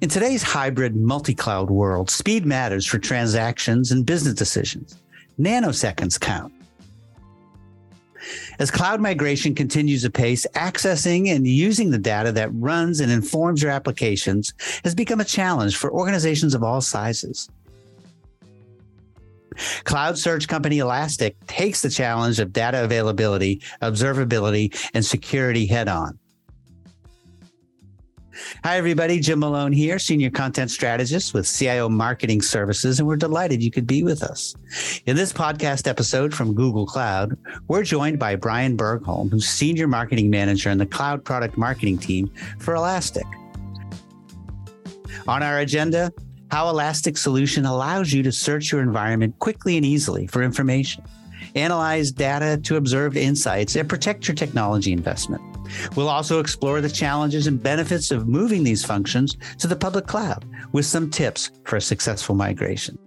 In today's hybrid multi cloud world, speed matters for transactions and business decisions. Nanoseconds count. As cloud migration continues apace, accessing and using the data that runs and informs your applications has become a challenge for organizations of all sizes. Cloud search company Elastic takes the challenge of data availability, observability, and security head on. Hi, everybody. Jim Malone here, Senior Content Strategist with CIO Marketing Services, and we're delighted you could be with us. In this podcast episode from Google Cloud, we're joined by Brian Bergholm, who's Senior Marketing Manager in the Cloud Product Marketing Team for Elastic. On our agenda, how Elastic Solution allows you to search your environment quickly and easily for information, analyze data to observe insights, and protect your technology investment. We'll also explore the challenges and benefits of moving these functions to the public cloud with some tips for a successful migration.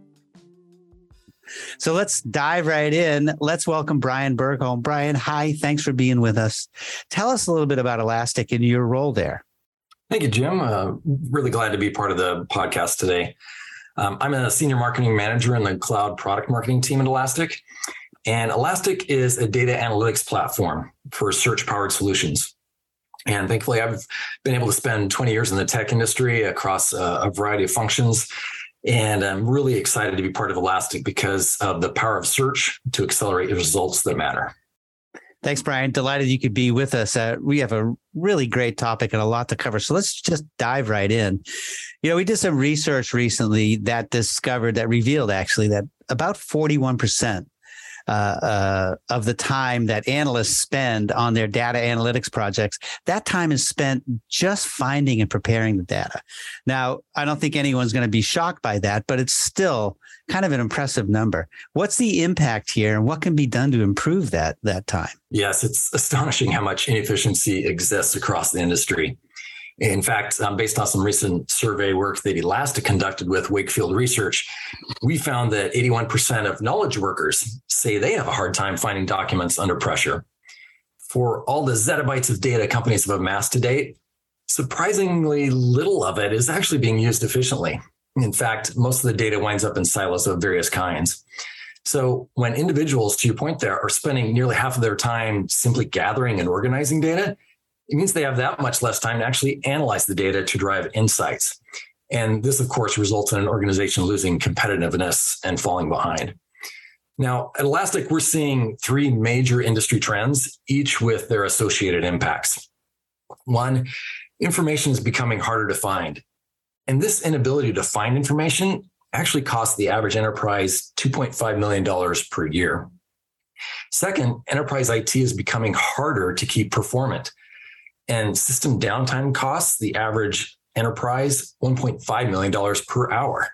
So let's dive right in. Let's welcome Brian Bergholm. Brian, hi. Thanks for being with us. Tell us a little bit about Elastic and your role there. Thank you, Jim. Uh, really glad to be part of the podcast today. Um, I'm a senior marketing manager in the cloud product marketing team at Elastic. And Elastic is a data analytics platform for search powered solutions. And thankfully, I've been able to spend 20 years in the tech industry across a, a variety of functions. And I'm really excited to be part of Elastic because of the power of search to accelerate results that matter. Thanks, Brian. Delighted you could be with us. Uh, we have a really great topic and a lot to cover. So let's just dive right in. You know, we did some research recently that discovered, that revealed actually that about 41% uh, uh, of the time that analysts spend on their data analytics projects, that time is spent just finding and preparing the data. Now, I don't think anyone's going to be shocked by that, but it's still kind of an impressive number. What's the impact here and what can be done to improve that that time? Yes, it's astonishing how much inefficiency exists across the industry. In fact, um, based on some recent survey work that Elastic conducted with Wakefield Research, we found that 81% of knowledge workers say they have a hard time finding documents under pressure. For all the zettabytes of data companies have amassed to date, surprisingly little of it is actually being used efficiently. In fact, most of the data winds up in silos of various kinds. So when individuals, to your point there, are spending nearly half of their time simply gathering and organizing data, it means they have that much less time to actually analyze the data to drive insights. And this, of course, results in an organization losing competitiveness and falling behind. Now, at Elastic, we're seeing three major industry trends, each with their associated impacts. One, information is becoming harder to find. And this inability to find information actually costs the average enterprise $2.5 million per year. Second, enterprise IT is becoming harder to keep performant and system downtime costs the average enterprise $1.5 million per hour.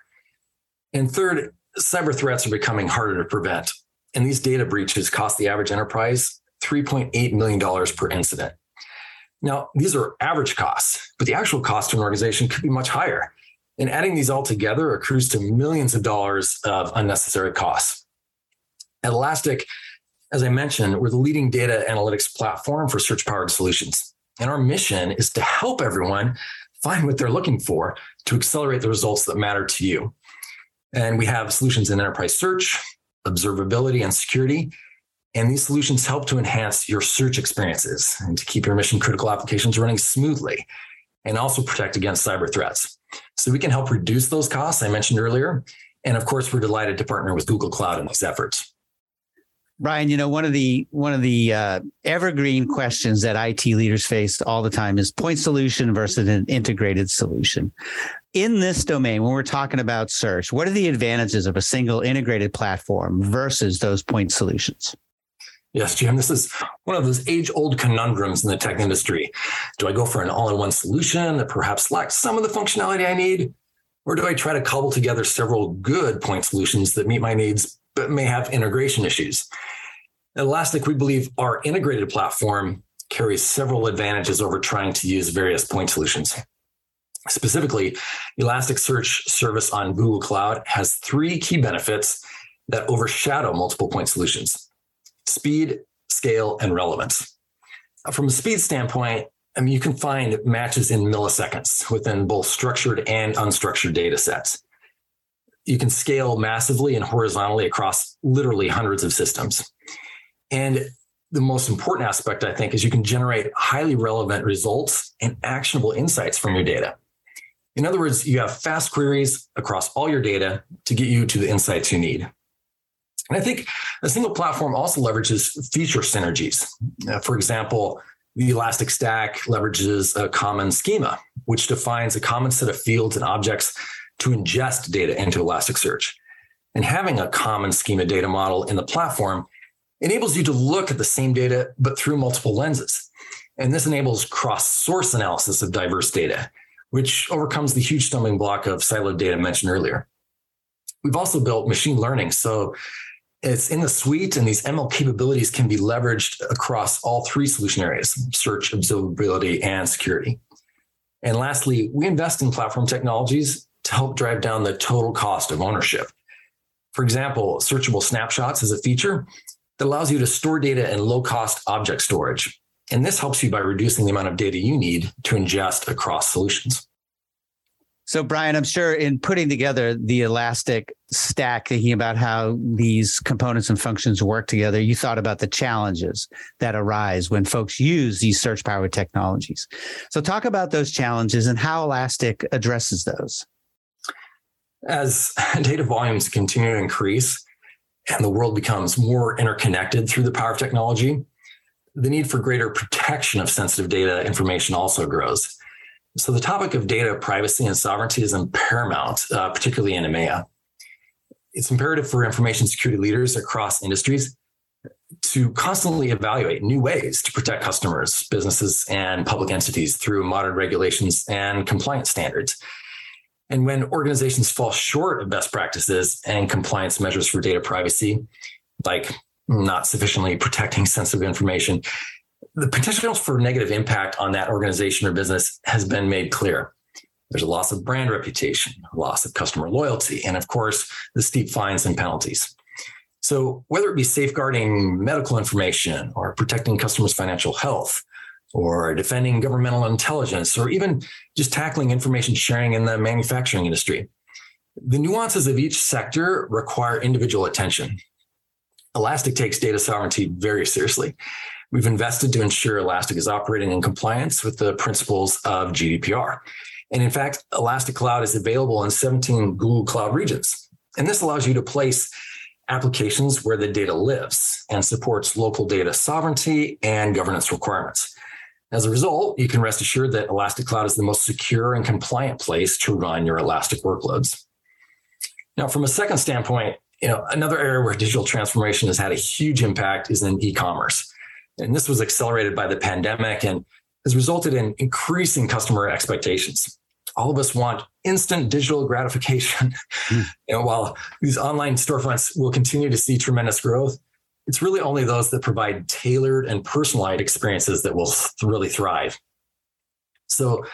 And third, cyber threats are becoming harder to prevent. And these data breaches cost the average enterprise $3.8 million per incident. Now, these are average costs, but the actual cost to an organization could be much higher. And adding these all together accrues to millions of dollars of unnecessary costs. At Elastic, as I mentioned, we're the leading data analytics platform for search powered solutions. And our mission is to help everyone find what they're looking for to accelerate the results that matter to you. And we have solutions in enterprise search, observability, and security. And these solutions help to enhance your search experiences and to keep your mission critical applications running smoothly and also protect against cyber threats. So we can help reduce those costs I mentioned earlier. And of course, we're delighted to partner with Google Cloud in these efforts. Brian, you know one of the one of the uh, evergreen questions that IT leaders face all the time is point solution versus an integrated solution. In this domain, when we're talking about search, what are the advantages of a single integrated platform versus those point solutions? Yes, Jim, this is one of those age old conundrums in the tech industry. Do I go for an all in one solution that perhaps lacks some of the functionality I need? Or do I try to cobble together several good point solutions that meet my needs but may have integration issues. Elastic, we believe our integrated platform carries several advantages over trying to use various point solutions. Specifically, Elasticsearch service on Google Cloud has three key benefits that overshadow multiple point solutions speed, scale, and relevance. From a speed standpoint, I mean, you can find matches in milliseconds within both structured and unstructured data sets. You can scale massively and horizontally across literally hundreds of systems. And the most important aspect, I think, is you can generate highly relevant results and actionable insights from your data. In other words, you have fast queries across all your data to get you to the insights you need. And I think a single platform also leverages feature synergies. Uh, for example, the Elastic Stack leverages a common schema, which defines a common set of fields and objects to ingest data into Elasticsearch. And having a common schema data model in the platform enables you to look at the same data, but through multiple lenses. And this enables cross source analysis of diverse data, which overcomes the huge stumbling block of siloed data mentioned earlier. We've also built machine learning. So it's in the suite, and these ML capabilities can be leveraged across all three solution areas search, observability, and security. And lastly, we invest in platform technologies to help drive down the total cost of ownership. For example, searchable snapshots is a feature that allows you to store data in low cost object storage. And this helps you by reducing the amount of data you need to ingest across solutions. So, Brian, I'm sure in putting together the Elastic stack, thinking about how these components and functions work together, you thought about the challenges that arise when folks use these search powered technologies. So, talk about those challenges and how Elastic addresses those. As data volumes continue to increase and the world becomes more interconnected through the power of technology, the need for greater protection of sensitive data information also grows. So the topic of data privacy and sovereignty is paramount, uh, particularly in EMEA. It's imperative for information security leaders across industries to constantly evaluate new ways to protect customers, businesses, and public entities through modern regulations and compliance standards. And when organizations fall short of best practices and compliance measures for data privacy, like not sufficiently protecting sensitive information, the potential for negative impact on that organization or business has been made clear. There's a loss of brand reputation, loss of customer loyalty, and of course, the steep fines and penalties. So, whether it be safeguarding medical information or protecting customers' financial health, or defending governmental intelligence, or even just tackling information sharing in the manufacturing industry, the nuances of each sector require individual attention. Elastic takes data sovereignty very seriously. We've invested to ensure Elastic is operating in compliance with the principles of GDPR. And in fact, Elastic Cloud is available in 17 Google Cloud regions. And this allows you to place applications where the data lives and supports local data sovereignty and governance requirements. As a result, you can rest assured that Elastic Cloud is the most secure and compliant place to run your Elastic workloads. Now, from a second standpoint, you know, another area where digital transformation has had a huge impact is in e-commerce. And this was accelerated by the pandemic and has resulted in increasing customer expectations. All of us want instant digital gratification. Mm. you know, while these online storefronts will continue to see tremendous growth, it's really only those that provide tailored and personalized experiences that will really thrive. So,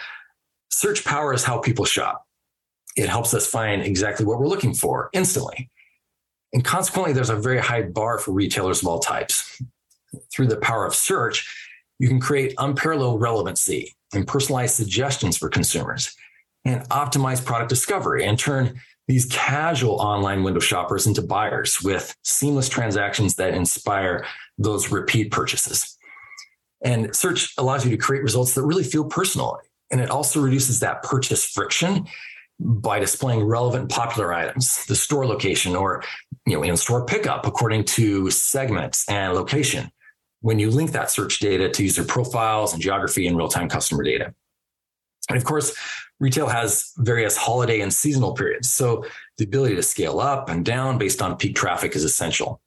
search power is how people shop. It helps us find exactly what we're looking for instantly. And consequently, there's a very high bar for retailers of all types through the power of search, you can create unparalleled relevancy and personalized suggestions for consumers and optimize product discovery and turn these casual online window shoppers into buyers with seamless transactions that inspire those repeat purchases. And search allows you to create results that really feel personal. And it also reduces that purchase friction by displaying relevant popular items, the store location or you know in-store pickup according to segments and location when you link that search data to user profiles and geography and real-time customer data. And of course, retail has various holiday and seasonal periods. So the ability to scale up and down based on peak traffic is essential.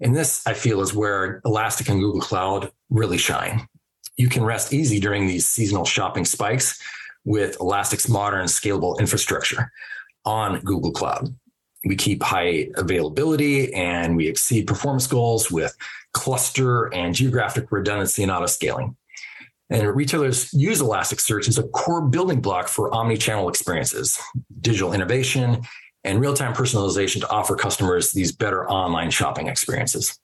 And this, I feel, is where Elastic and Google Cloud really shine. You can rest easy during these seasonal shopping spikes with Elastic's modern scalable infrastructure on Google Cloud. We keep high availability and we exceed performance goals with cluster and geographic redundancy and auto scaling. And retailers use Elasticsearch as a core building block for omni-channel experiences, digital innovation, and real-time personalization to offer customers these better online shopping experiences.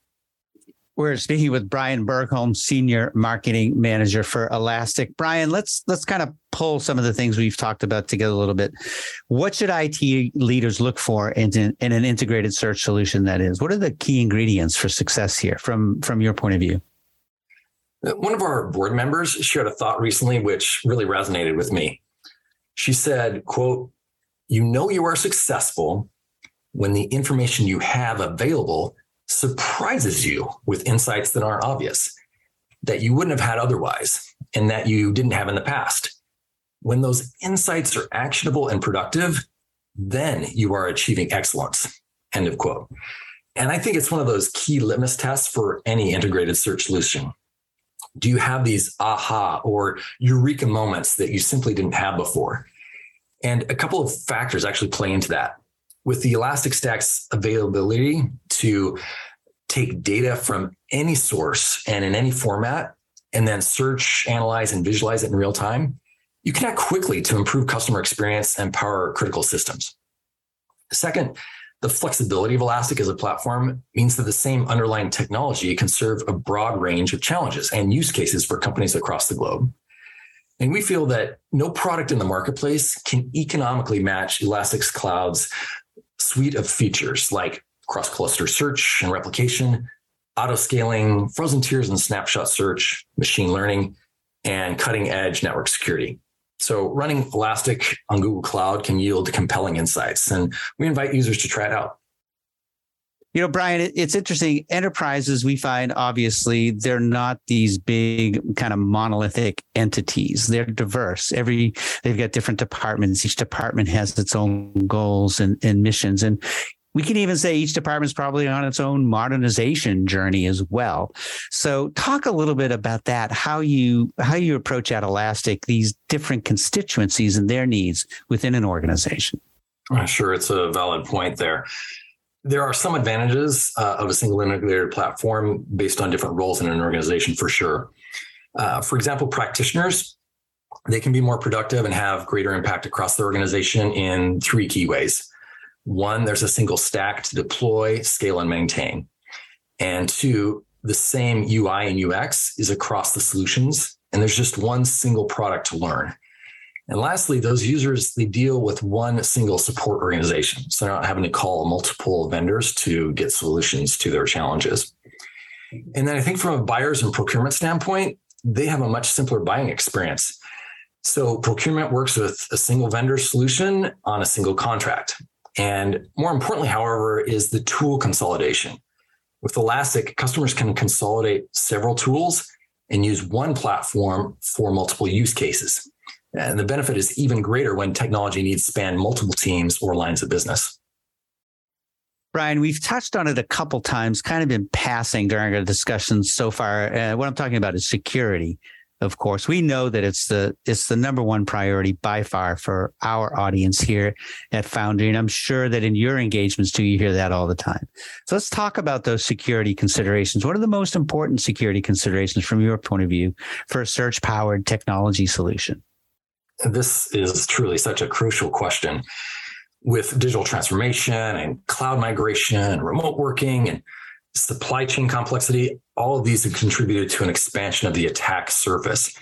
We're speaking with Brian Bergholm, Senior Marketing Manager for Elastic. Brian, let's let's kind of pull some of the things we've talked about together a little bit. What should IT leaders look for in, in an integrated search solution that is? What are the key ingredients for success here from, from your point of view? One of our board members shared a thought recently which really resonated with me. She said, quote, you know you are successful when the information you have available surprises you with insights that aren't obvious, that you wouldn't have had otherwise, and that you didn't have in the past. When those insights are actionable and productive, then you are achieving excellence. End of quote. And I think it's one of those key litmus tests for any integrated search solution. Do you have these aha or eureka moments that you simply didn't have before? And a couple of factors actually play into that with the Elastic Stack's availability to take data from any source and in any format, and then search, analyze, and visualize it in real time, you can act quickly to improve customer experience and power critical systems. Second, the flexibility of Elastic as a platform means that the same underlying technology can serve a broad range of challenges and use cases for companies across the globe. And we feel that no product in the marketplace can economically match Elastic's Cloud's suite of features like cross cluster search and replication, auto scaling, frozen tiers and snapshot search, machine learning, and cutting edge network security. So running Elastic on Google Cloud can yield compelling insights, and we invite users to try it out. You know, Brian, it's interesting. Enterprises, we find obviously they're not these big kind of monolithic entities. They're diverse. Every they've got different departments. Each department has its own goals and, and missions. And we can even say each department is probably on its own modernization journey as well. So talk a little bit about that, how you how you approach at Elastic these different constituencies and their needs within an organization. Sure, it's a valid point there. There are some advantages uh, of a single integrated platform based on different roles in an organization for sure. Uh, for example, practitioners, they can be more productive and have greater impact across the organization in three key ways. One, there's a single stack to deploy, scale, and maintain. And two, the same UI and UX is across the solutions, and there's just one single product to learn. And lastly, those users, they deal with one single support organization. So they're not having to call multiple vendors to get solutions to their challenges. And then I think from a buyers and procurement standpoint, they have a much simpler buying experience. So procurement works with a single vendor solution on a single contract. And more importantly, however, is the tool consolidation. With Elastic, customers can consolidate several tools and use one platform for multiple use cases. And the benefit is even greater when technology needs span multiple teams or lines of business. Brian, we've touched on it a couple times, kind of in passing during our discussions so far. Uh, what I'm talking about is security. Of course, we know that it's the it's the number one priority by far for our audience here at Foundry, and I'm sure that in your engagements too, you hear that all the time. So let's talk about those security considerations. What are the most important security considerations from your point of view for a search powered technology solution? This is truly such a crucial question with digital transformation and cloud migration and remote working and supply chain complexity. All of these have contributed to an expansion of the attack surface.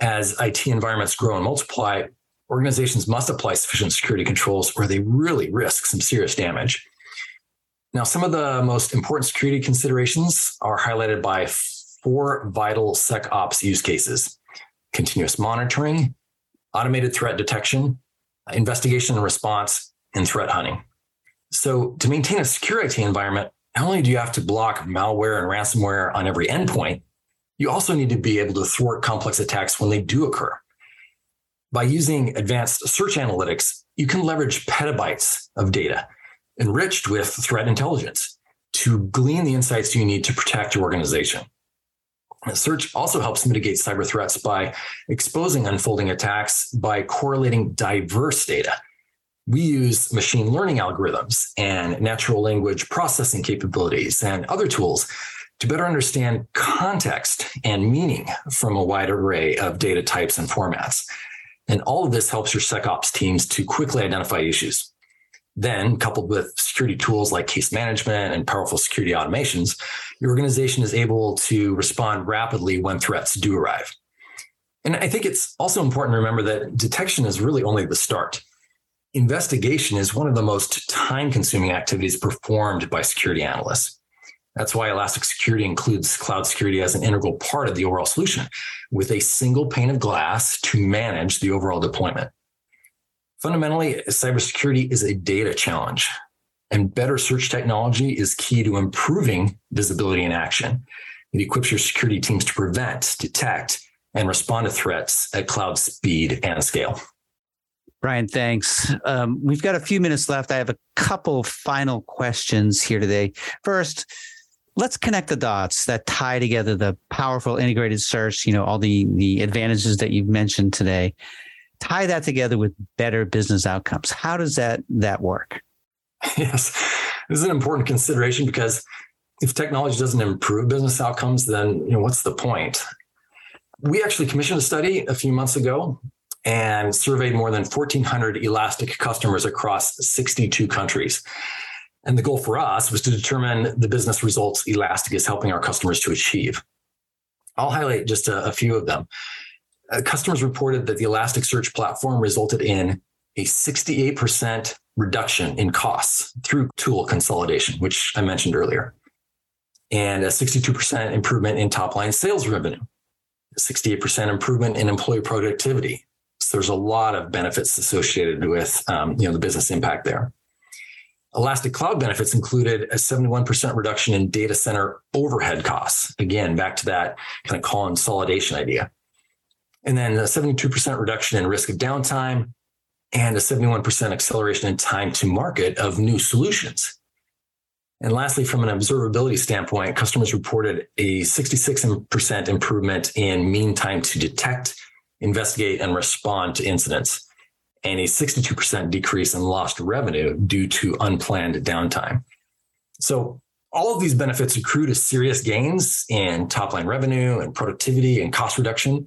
As IT environments grow and multiply, organizations must apply sufficient security controls or they really risk some serious damage. Now, some of the most important security considerations are highlighted by four vital SecOps use cases continuous monitoring, automated threat detection, investigation and response, and threat hunting. So, to maintain a secure IT environment, not only do you have to block malware and ransomware on every endpoint, you also need to be able to thwart complex attacks when they do occur. By using advanced search analytics, you can leverage petabytes of data enriched with threat intelligence to glean the insights you need to protect your organization. Search also helps mitigate cyber threats by exposing unfolding attacks by correlating diverse data. We use machine learning algorithms and natural language processing capabilities and other tools to better understand context and meaning from a wide array of data types and formats. And all of this helps your SecOps teams to quickly identify issues. Then, coupled with security tools like case management and powerful security automations, your organization is able to respond rapidly when threats do arrive. And I think it's also important to remember that detection is really only the start. Investigation is one of the most time consuming activities performed by security analysts. That's why Elastic Security includes cloud security as an integral part of the overall solution with a single pane of glass to manage the overall deployment. Fundamentally, cybersecurity is a data challenge, and better search technology is key to improving visibility and action. It equips your security teams to prevent, detect, and respond to threats at cloud speed and scale. Brian, thanks. Um, we've got a few minutes left. I have a couple final questions here today. First, let's connect the dots that tie together the powerful integrated search, you know, all the the advantages that you've mentioned today. Tie that together with better business outcomes. How does that that work? Yes. This is an important consideration because if technology doesn't improve business outcomes, then you know what's the point? We actually commissioned a study a few months ago and surveyed more than 1,400 Elastic customers across 62 countries. And the goal for us was to determine the business results Elastic is helping our customers to achieve. I'll highlight just a, a few of them. Uh, customers reported that the Elasticsearch platform resulted in a 68% reduction in costs through tool consolidation, which I mentioned earlier, and a 62% improvement in top line sales revenue, 68% improvement in employee productivity. So there's a lot of benefits associated with um, you know the business impact there. Elastic Cloud benefits included a 71% reduction in data center overhead costs. Again, back to that kind of consolidation idea. And then a 72% reduction in risk of downtime and a 71% acceleration in time to market of new solutions. And lastly, from an observability standpoint, customers reported a 66% improvement in mean time to detect, investigate, and respond to incidents and a 62% decrease in lost revenue due to unplanned downtime. So all of these benefits accrue to serious gains in top line revenue and productivity and cost reduction,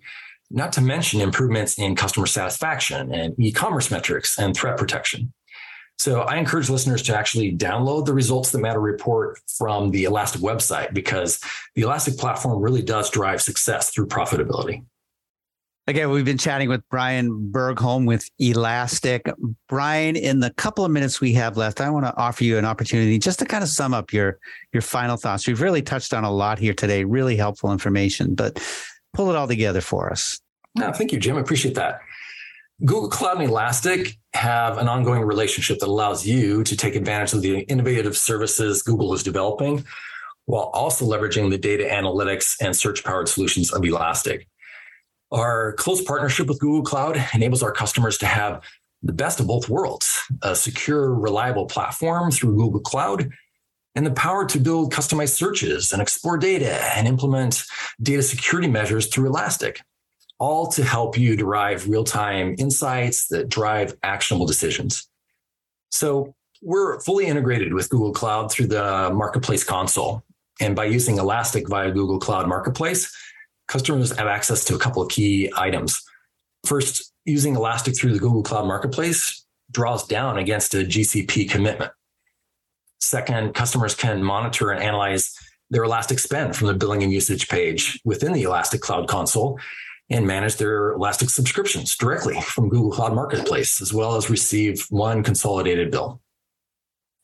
not to mention improvements in customer satisfaction and e-commerce metrics and threat protection. So I encourage listeners to actually download the results that matter report from the Elastic website because the Elastic platform really does drive success through profitability. Again, we've been chatting with Brian Bergholm with Elastic. Brian, in the couple of minutes we have left, I want to offer you an opportunity just to kind of sum up your your final thoughts. We've really touched on a lot here today, really helpful information, but pull it all together for us. No, thank you, Jim. I appreciate that. Google Cloud and Elastic have an ongoing relationship that allows you to take advantage of the innovative services Google is developing while also leveraging the data analytics and search powered solutions of Elastic. Our close partnership with Google Cloud enables our customers to have the best of both worlds a secure, reliable platform through Google Cloud and the power to build customized searches and explore data and implement data security measures through Elastic, all to help you derive real time insights that drive actionable decisions. So, we're fully integrated with Google Cloud through the Marketplace console. And by using Elastic via Google Cloud Marketplace, customers have access to a couple of key items. First, using Elastic through the Google Cloud Marketplace draws down against a GCP commitment. Second, customers can monitor and analyze their Elastic spend from the billing and usage page within the Elastic Cloud Console and manage their Elastic subscriptions directly from Google Cloud Marketplace, as well as receive one consolidated bill.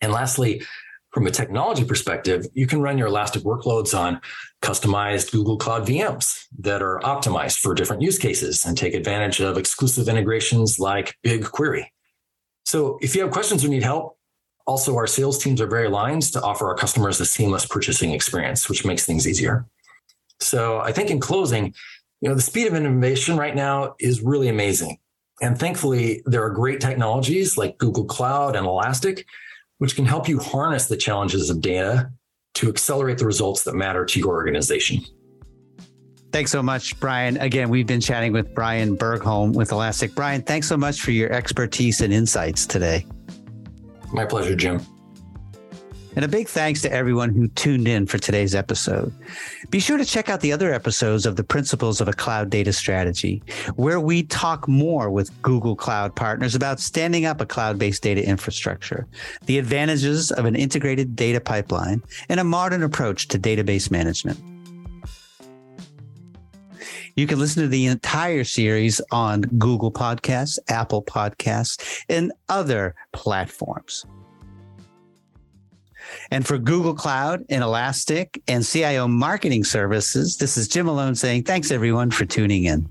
And lastly, from a technology perspective, you can run your Elastic workloads on customized Google Cloud VMs that are optimized for different use cases and take advantage of exclusive integrations like BigQuery. So if you have questions or need help, also our sales teams are very aligned to offer our customers a seamless purchasing experience, which makes things easier. So I think in closing, you know, the speed of innovation right now is really amazing. And thankfully, there are great technologies like Google Cloud and Elastic which can help you harness the challenges of data to accelerate the results that matter to your organization. Thanks so much, Brian. Again, we've been chatting with Brian Bergholm with Elastic. Brian, thanks so much for your expertise and insights today. My pleasure, Jim. And a big thanks to everyone who tuned in for today's episode. Be sure to check out the other episodes of the Principles of a Cloud Data Strategy, where we talk more with Google Cloud partners about standing up a cloud based data infrastructure, the advantages of an integrated data pipeline, and a modern approach to database management. You can listen to the entire series on Google Podcasts, Apple Podcasts, and other platforms. And for Google Cloud and Elastic and CIO marketing services, this is Jim Malone saying thanks everyone for tuning in.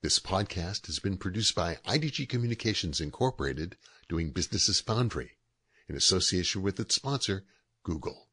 This podcast has been produced by IDG Communications Incorporated, doing business as Foundry, in association with its sponsor, Google.